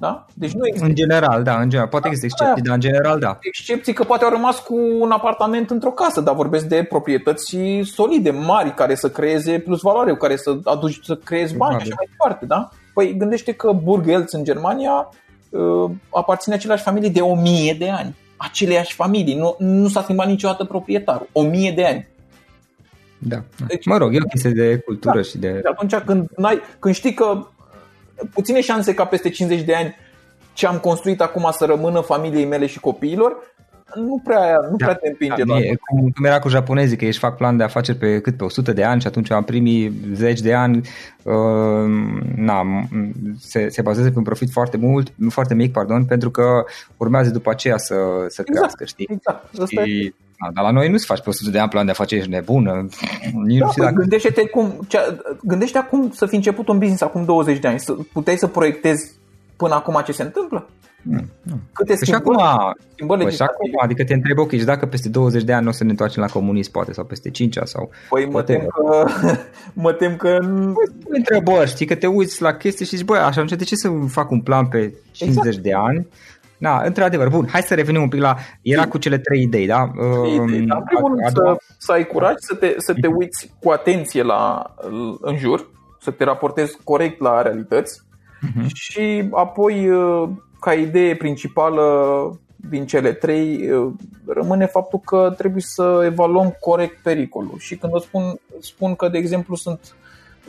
Da? Deci nu există. În general, da, în general. Poate există excepții, dar în general, da. Excepții că poate au rămas cu un apartament într-o casă, dar vorbesc de proprietăți solide, mari, care să creeze plus valoare, care să aduci, să creezi bani și așa mai departe, da? Păi gândește că Burgelz în Germania uh, aparține aceleași familii de o mie de ani. Aceleiași familii. Nu, nu s-a schimbat niciodată proprietarul. O mie de ani. Da. Deci, mă rog, e o chestie de cultură da, și de... de atunci când, n-ai, când știi că puține șanse ca peste 50 de ani ce am construit acum să rămână familiei mele și copiilor, nu prea, nu da, prea te împinge. Da, e, cum, cum era cu japonezii, că ești fac plan de afaceri pe cât pe 100 de ani și atunci am primii 10 de ani uh, na, se, se bazează pe un profit foarte mult, foarte mic, pardon, pentru că urmează după aceea să, să exact, crească, știi? Exact, și, da, dar la noi nu se faci pe 100 de ani plan de afaceri, ești nebună. Nici da, nu dacă... gândește-te cum, cea, gândește acum să fi început un business acum 20 de ani, să puteai să proiectezi până acum ce se întâmplă? Nu, nu. Câte păi schimbări, acum, schimbări păi acum, adică te întreb, ok, și dacă peste 20 de ani nu o să ne întoarcem la comunism, poate, sau peste 5 sau... Păi mă tem că... mă tem că... Păi, întrebări, știi, că te uiți la chestii și zici, băi, așa, de ce să fac un plan pe 50 exact. de ani? Da, într-adevăr. Bun, hai să revenim un pic la... Era cu cele trei idei, da? Idei, da. În primul rând să, să ai curaj să te, să te uiți cu atenție la, în jur, să te raportezi corect la realități uh-huh. și apoi, uh, ca idee principală din cele trei, uh, rămâne faptul că trebuie să evaluăm corect pericolul. Și când o spun, spun că, de exemplu, sunt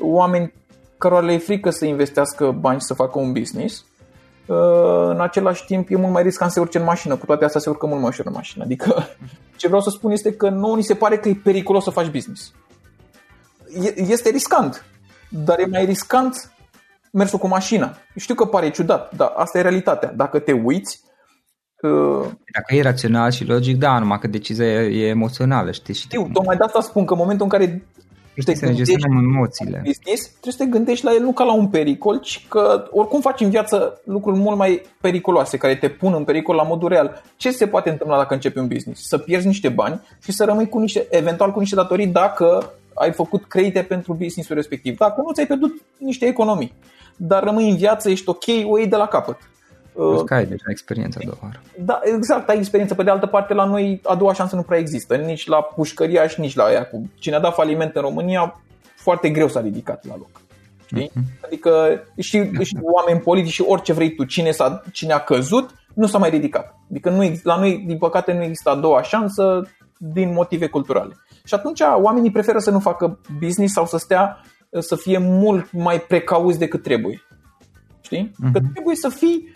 oameni cărora le e frică să investească bani să facă un business, Uh, în același timp e mult mai riscant să urce în mașină. Cu toate astea se urcă mult mai ușor în mașină. Adică ce vreau să spun este că nu ni se pare că e periculos să faci business. Este riscant, dar e mai riscant mersul cu mașina. Știu că pare ciudat, dar asta e realitatea. Dacă te uiți, uh, dacă e rațional și logic, da, numai că decizia e emoțională, știi? Știu, tocmai de asta spun că în momentul în care Știi, să ne gestionăm emoțiile. Business, trebuie să te gândești la el nu ca la un pericol, ci că oricum faci în viață lucruri mult mai periculoase, care te pun în pericol la modul real. Ce se poate întâmpla dacă începi un business? Să pierzi niște bani și să rămâi cu niște, eventual cu niște datorii dacă ai făcut credite pentru businessul respectiv. Dacă nu ți-ai pierdut niște economii, dar rămâi în viață, ești ok, o iei de la capăt. Plus că ai deja experiența a doua oară. Da, exact, ai experiență. Pe de altă parte, la noi a doua șansă nu prea există. Nici la și nici la aia cu cine a dat faliment în România, foarte greu s-a ridicat la loc. Știi? Uh-huh. Adică și, și oameni politici și orice vrei tu, cine, s-a, cine a căzut, nu s-a mai ridicat. Adică nu, la noi, din păcate, nu există a doua șansă din motive culturale. Și atunci oamenii preferă să nu facă business sau să stea să fie mult mai precauți decât trebuie. Știi? Uh-huh. Că trebuie să fii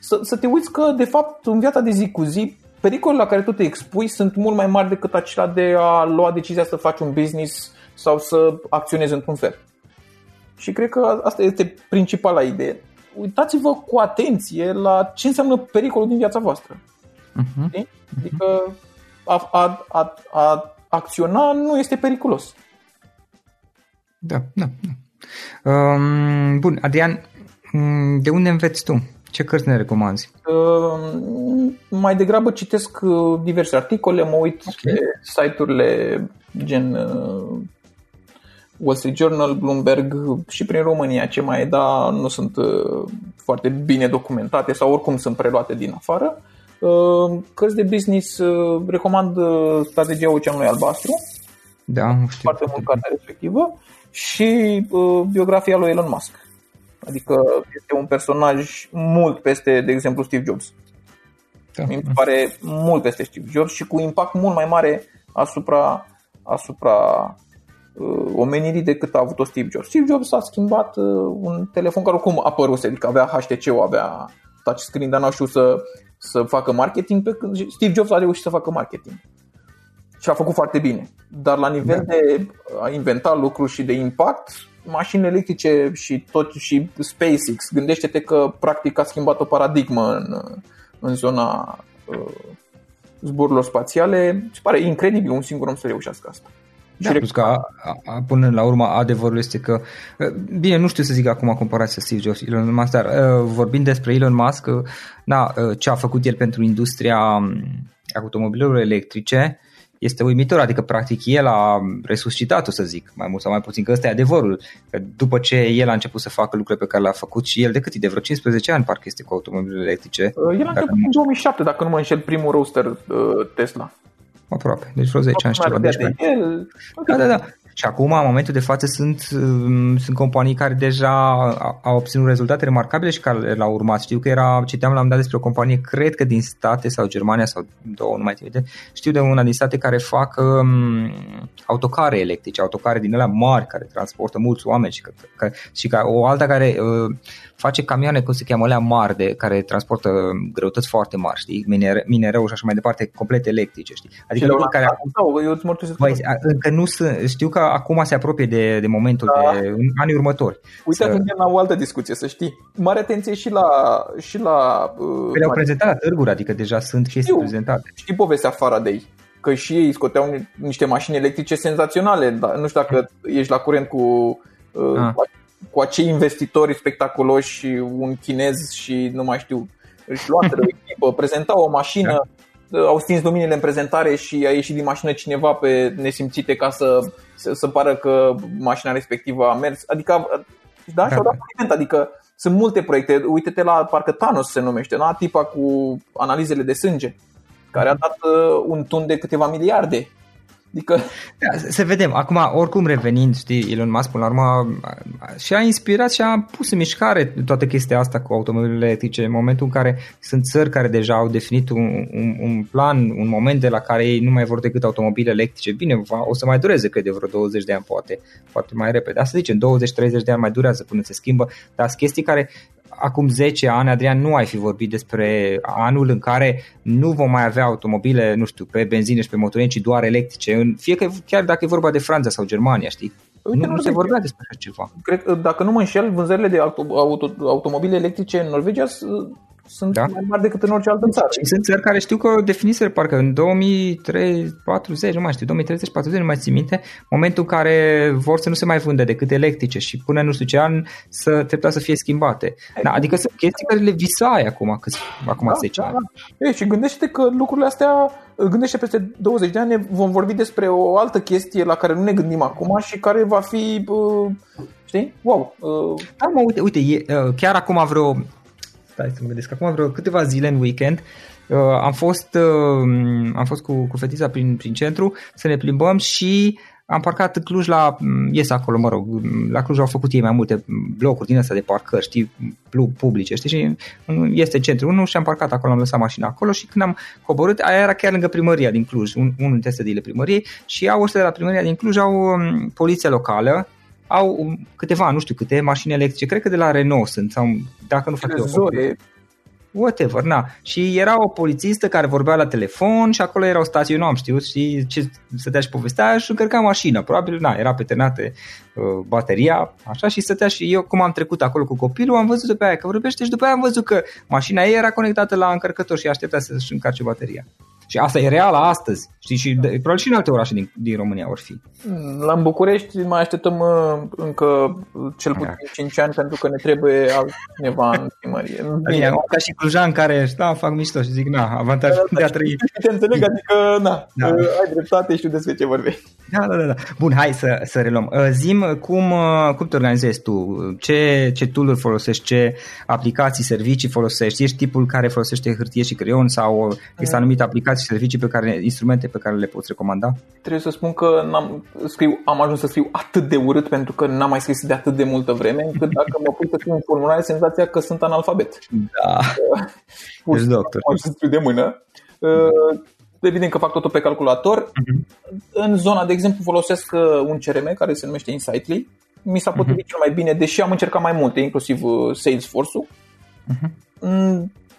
să, să te uiți că, de fapt, în viața de zi cu zi, pericolele la care tu te expui sunt mult mai mari decât acela de a lua decizia să faci un business sau să acționezi într-un fel. Și cred că asta este principala idee. Uitați-vă cu atenție la ce înseamnă pericolul din viața voastră. Uh-huh. Adică a, a, a, a acționa nu este periculos. Da, da. da. Um, bun, Adrian, Mm, de unde înveți tu? Ce cărți ne recomanzi? Uh, mai degrabă citesc uh, diverse articole, mă uit okay. pe site-urile gen uh, Wall Street Journal, Bloomberg și prin România ce mai e, dar nu sunt uh, foarte bine documentate sau oricum sunt preluate din afară. Uh, cărți de business, uh, recomand Strategia Oceanului Albastru. Da, știu. Foarte mult cartea respectivă. Și biografia lui Elon Musk. Adică este un personaj mult peste, de exemplu, Steve Jobs. Da. Mi se pare mult peste Steve Jobs și cu impact mult mai mare asupra, asupra uh, omenirii decât a avut-o Steve Jobs. Steve Jobs a schimbat uh, un telefon care oricum a apăruse, adică avea HTC-ul, avea touchscreen, dar n-a știut să, să facă marketing, pe când Steve Jobs a reușit să facă marketing. Și a făcut foarte bine. Dar la nivel da. de a inventa lucruri și de impact, mașini electrice și tot și SpaceX, gândește-te că practic a schimbat o paradigmă în, în zona uh, zborurilor spațiale. Se pare incredibil un singur om să reușească asta. Da, plus că a, a, până la urmă adevărul este că, uh, bine, nu știu să zic acum comparația Steve Jobs, Elon Musk, dar uh, vorbind despre Elon Musk, uh, na, uh, ce a făcut el pentru industria um, automobilelor electrice, uh, este uimitor, adică practic el a resuscitat-o să zic, mai mult sau mai puțin, că ăsta e adevărul. Că după ce el a început să facă lucrurile pe care le-a făcut și el de cât de vreo 15 ani parcă este cu automobile electrice. Uh, el a început în 2007, dacă nu mă înșel, primul roadster uh, Tesla. Aproape, deci vreo 10 ani și ceva. De el. Da, da, da. Și acum, în momentul de față, sunt, um, sunt companii care deja au obținut rezultate remarcabile și care l-au urmat. Știu că era, citeam la un dat despre o companie, cred că din state sau Germania sau două, nu mai țin știu de una din state care fac um, autocare electrice, autocare din alea mari care transportă mulți oameni și, că, că, și ca o alta care uh, face camioane, cum se cheamă, alea mari, de, care transportă greutăți foarte mari, știi, Minere, minereu și așa mai departe, complet electrice, știi. Adică lucruri care... Sau, eu îți băi, încă nu sunt, știu că acum se apropie de, de momentul da. de în anii următori. Uite, să... ajungem la o altă discuție, să știi. Mare atenție și la... Și la uh, le-au prezentat la târguri, adică deja sunt chestii știu, prezentate. Știi povestea Faraday? Că și ei scoteau niște mașini electrice senzaționale, dar nu știu dacă ești la curent cu uh, ah cu acei investitori spectaculoși și un chinez și nu mai știu, își luaseră o echipă, prezentau o mașină, da. au stins luminile în prezentare și a ieșit din mașină cineva pe nesimțite ca să, să, să pară că mașina respectivă a mers. Adică, da, și-au dat faliment, adică sunt multe proiecte. Uite-te la, parcă Thanos se numește, da? tipa cu analizele de sânge, care a dat uh, un tun de câteva miliarde Adică... Da, să vedem. Acum, oricum revenind, știi, Elon Musk, până la urmă, și-a inspirat și a pus în mișcare toată chestia asta cu automobilele electrice în momentul în care sunt țări care deja au definit un, un, un plan, un moment de la care ei nu mai vor decât automobile electrice. Bine, o să mai dureze, cred, de vreo 20 de ani, poate, poate mai repede. Asta zicem, 20-30 de ani mai durează până se schimbă, dar sunt chestii care acum 10 ani, Adrian, nu ai fi vorbit despre anul în care nu vom mai avea automobile, nu știu, pe benzină și pe motorini, ci doar electrice, în, fie că, chiar dacă e vorba de Franța sau Germania, știi? Uite, nu, nu se vorbea despre așa ceva. Cred că, dacă nu mă înșel, vânzările de auto, auto, automobile electrice în Norvegia sunt da? mai mari decât în orice altă țară. Și sunt țări care știu că definiseră parcă în 2040, nu mai știu, 2030-40, nu mai țin minte, momentul în care vor să nu se mai vândă decât electrice și până nu știu ce an să treptat să fie schimbate. Da, adică sunt chestii care le visai acum, câți, acum da, 10 da, ani. Da. Ei, și gândește că lucrurile astea, gândește peste 20 de ani vom vorbi despre o altă chestie la care nu ne gândim acum și care va fi, știi, wow. Da, mă, uite, uite e, chiar acum vreo stai să mă gândesc, acum vreo câteva zile în weekend uh, am fost, uh, am fost cu, cu fetița prin, prin centru să ne plimbăm și am parcat în Cluj la, mm, ies acolo, mă rog, mm, la Cluj au făcut ei mai multe blocuri din astea de parcări, știi, publice, știi, și este centru. Unul și am parcat acolo, am lăsat mașina acolo și când am coborât, aia era chiar lângă primăria din Cluj, un, unul dintre sediile primăriei și au ăștia de la primăria din Cluj, au um, poliția locală, au câteva, nu știu câte, mașini electrice, cred că de la Renault sunt, sau dacă nu fac eu whatever, na. Și era o polițistă care vorbea la telefon și acolo era o stație, eu nu am știut, și ce stătea și povestea și încărca mașina, probabil, na, era petenată uh, bateria, așa, și stătea și eu, cum am trecut acolo cu copilul, am văzut pe aia că vorbește și după aia am văzut că mașina ei era conectată la încărcător și aștepta să-și încarce bateria. Și asta e reală astăzi. Știi, și de, probabil și în alte orașe din, din România vor fi. La București mai așteptăm uh, încă cel puțin 5 ani pentru că ne trebuie altcineva în primărie. Bine, ca și Clujan care, da, fac mișto și zic, na, avantaj da, de a trăi. Te înțeleg, adică, na, da. Uh, ai dreptate, știu despre ce vorbești. Da, da, da, da. Bun, hai să, să reluăm. Uh, zim, cum, cum te organizezi tu? Ce, ce tool folosești? Ce aplicații, servicii folosești? Ești tipul care folosește hârtie și creion sau este anumite aplicații și servicii pe care, instrumente pe care le poți recomanda? Trebuie să spun că n-am, scriu, am ajuns să scriu atât de urât pentru că n-am mai scris de atât de multă vreme, încât dacă mă pui să scriu un formular, senzația că sunt analfabet. Da, Pur ești doctor. Să scriu de mână. Uh, evident că fac totul pe calculator. Uh-huh. În zona, de exemplu, folosesc uh, un CRM care se numește Insightly. Mi s-a potrivit uh-huh. cel mai bine, deși am încercat mai multe, inclusiv uh, Salesforce-ul. Uh-huh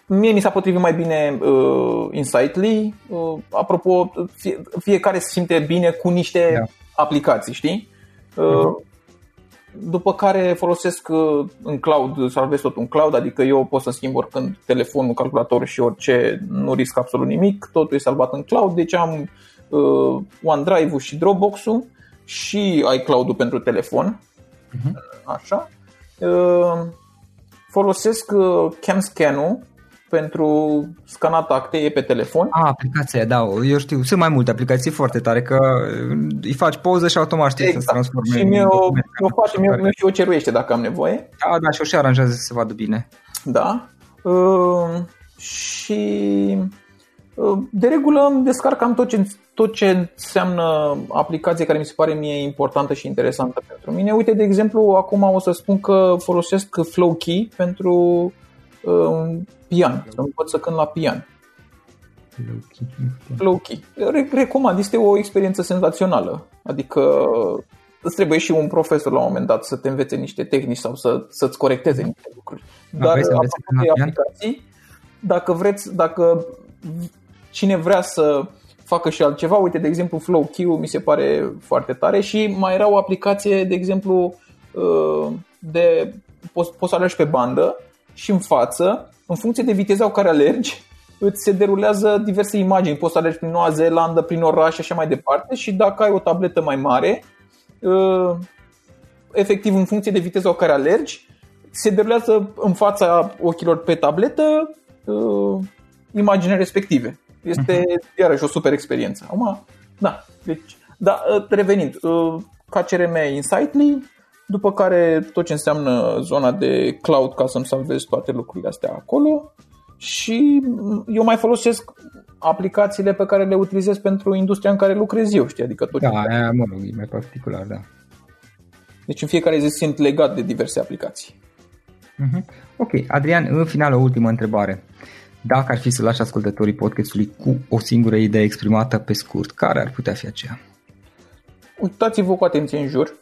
Mie mi s-a potrivit mai bine uh, Insightly. Uh, apropo, fie, fiecare se simte bine cu niște yeah. aplicații, știi? Uh, uh-huh. După care folosesc uh, în cloud, salvez tot în cloud, adică eu pot să schimb oricând telefonul, calculatorul și orice, nu risc absolut nimic, totul e salvat în cloud, deci am uh, OneDrive-ul și Dropbox-ul și iCloud-ul pentru telefon, uh-huh. așa. Uh, folosesc uh, CamScan-ul pentru scanat acte, e pe telefon. Ah, aplicația, da, eu știu, sunt mai multe aplicații foarte tare, că îi faci poză și automat știi exact. să transforme Și mi-o, mi-o face, mi-o, mi și o ceruiește dacă am nevoie. Da, da, și o și aranjează să se vadă bine. Da. Uh, și uh, de regulă îmi descarc cam tot ce, tot ce înseamnă aplicație care mi se pare mie importantă și interesantă pentru mine. Uite, de exemplu, acum o să spun că folosesc FlowKey pentru uh, pian, să învăț să cânt la pian. Low-key. Recomand, este o experiență senzațională. Adică îți trebuie și un profesor la un moment dat să te învețe niște tehnici sau să, să-ți corecteze niște lucruri. Dar apropo de aplicații, dacă vreți, dacă cine vrea să facă și altceva, uite, de exemplu, FlowQ mi se pare foarte tare și mai era o aplicație, de exemplu, uh, de poți, poți să alegi pe bandă și în față în funcție de viteza cu care alergi, îți se derulează diverse imagini. Poți să alergi prin Noua Zeelandă, prin oraș și așa mai departe și dacă ai o tabletă mai mare, uh, efectiv în funcție de viteza cu care alergi, se derulează în fața ochilor pe tabletă uh, imaginile respective. Este uh-huh. iarăși o super experiență. Acum, da, deci, da, uh, revenind, ca CRM Insightly, după care tot ce înseamnă zona de cloud ca să-mi salvez toate lucrurile astea acolo și eu mai folosesc aplicațiile pe care le utilizez pentru industria în care lucrez eu, știi, adică tot Da, aia, mă rog, e mai particular, da. Deci în fiecare zi simt legat de diverse aplicații. Uh-huh. Ok, Adrian, în final o ultimă întrebare. Dacă ar fi să lași ascultătorii podcastului cu o singură idee exprimată pe scurt, care ar putea fi aceea? Uitați-vă cu atenție în jur,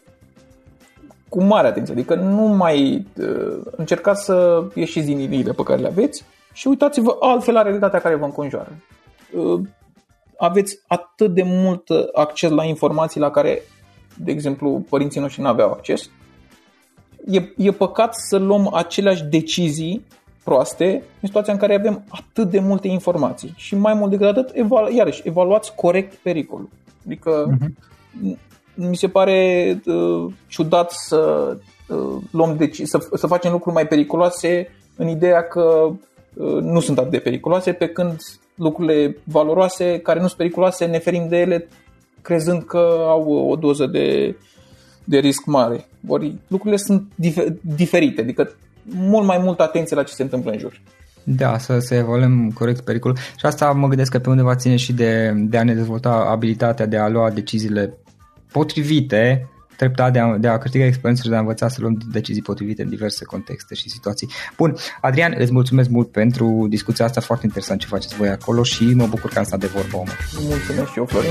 cu mare atenție. Adică nu mai uh, încercați să ieșiți din liniile pe care le aveți și uitați-vă altfel la realitatea care vă înconjoară. Uh, aveți atât de mult acces la informații la care, de exemplu, părinții noștri nu aveau acces. E, e păcat să luăm aceleași decizii proaste în situația în care avem atât de multe informații. Și mai mult decât atât, evalu- iarăși, evaluați corect pericolul. Adică uh-huh mi se pare uh, ciudat să uh, luăm deci, să, să facem lucruri mai periculoase în ideea că uh, nu sunt atât de periculoase, pe când lucrurile valoroase, care nu sunt periculoase, ne ferim de ele crezând că au o doză de, de risc mare. Ori lucrurile sunt dif- diferite, adică mult mai mult atenție la ce se întâmplă în jur. Da, să, să evaluăm corect pericolul. Și asta mă gândesc că pe undeva ține și de, de a ne dezvolta abilitatea de a lua deciziile potrivite, treptat de a, de a câștiga experiență și de a învăța să luăm decizii potrivite în diverse contexte și situații. Bun, Adrian, îți mulțumesc mult pentru discuția asta foarte interesant ce faceți voi acolo și mă bucur că am stat de vorbă. Mulțumesc și eu, Florin.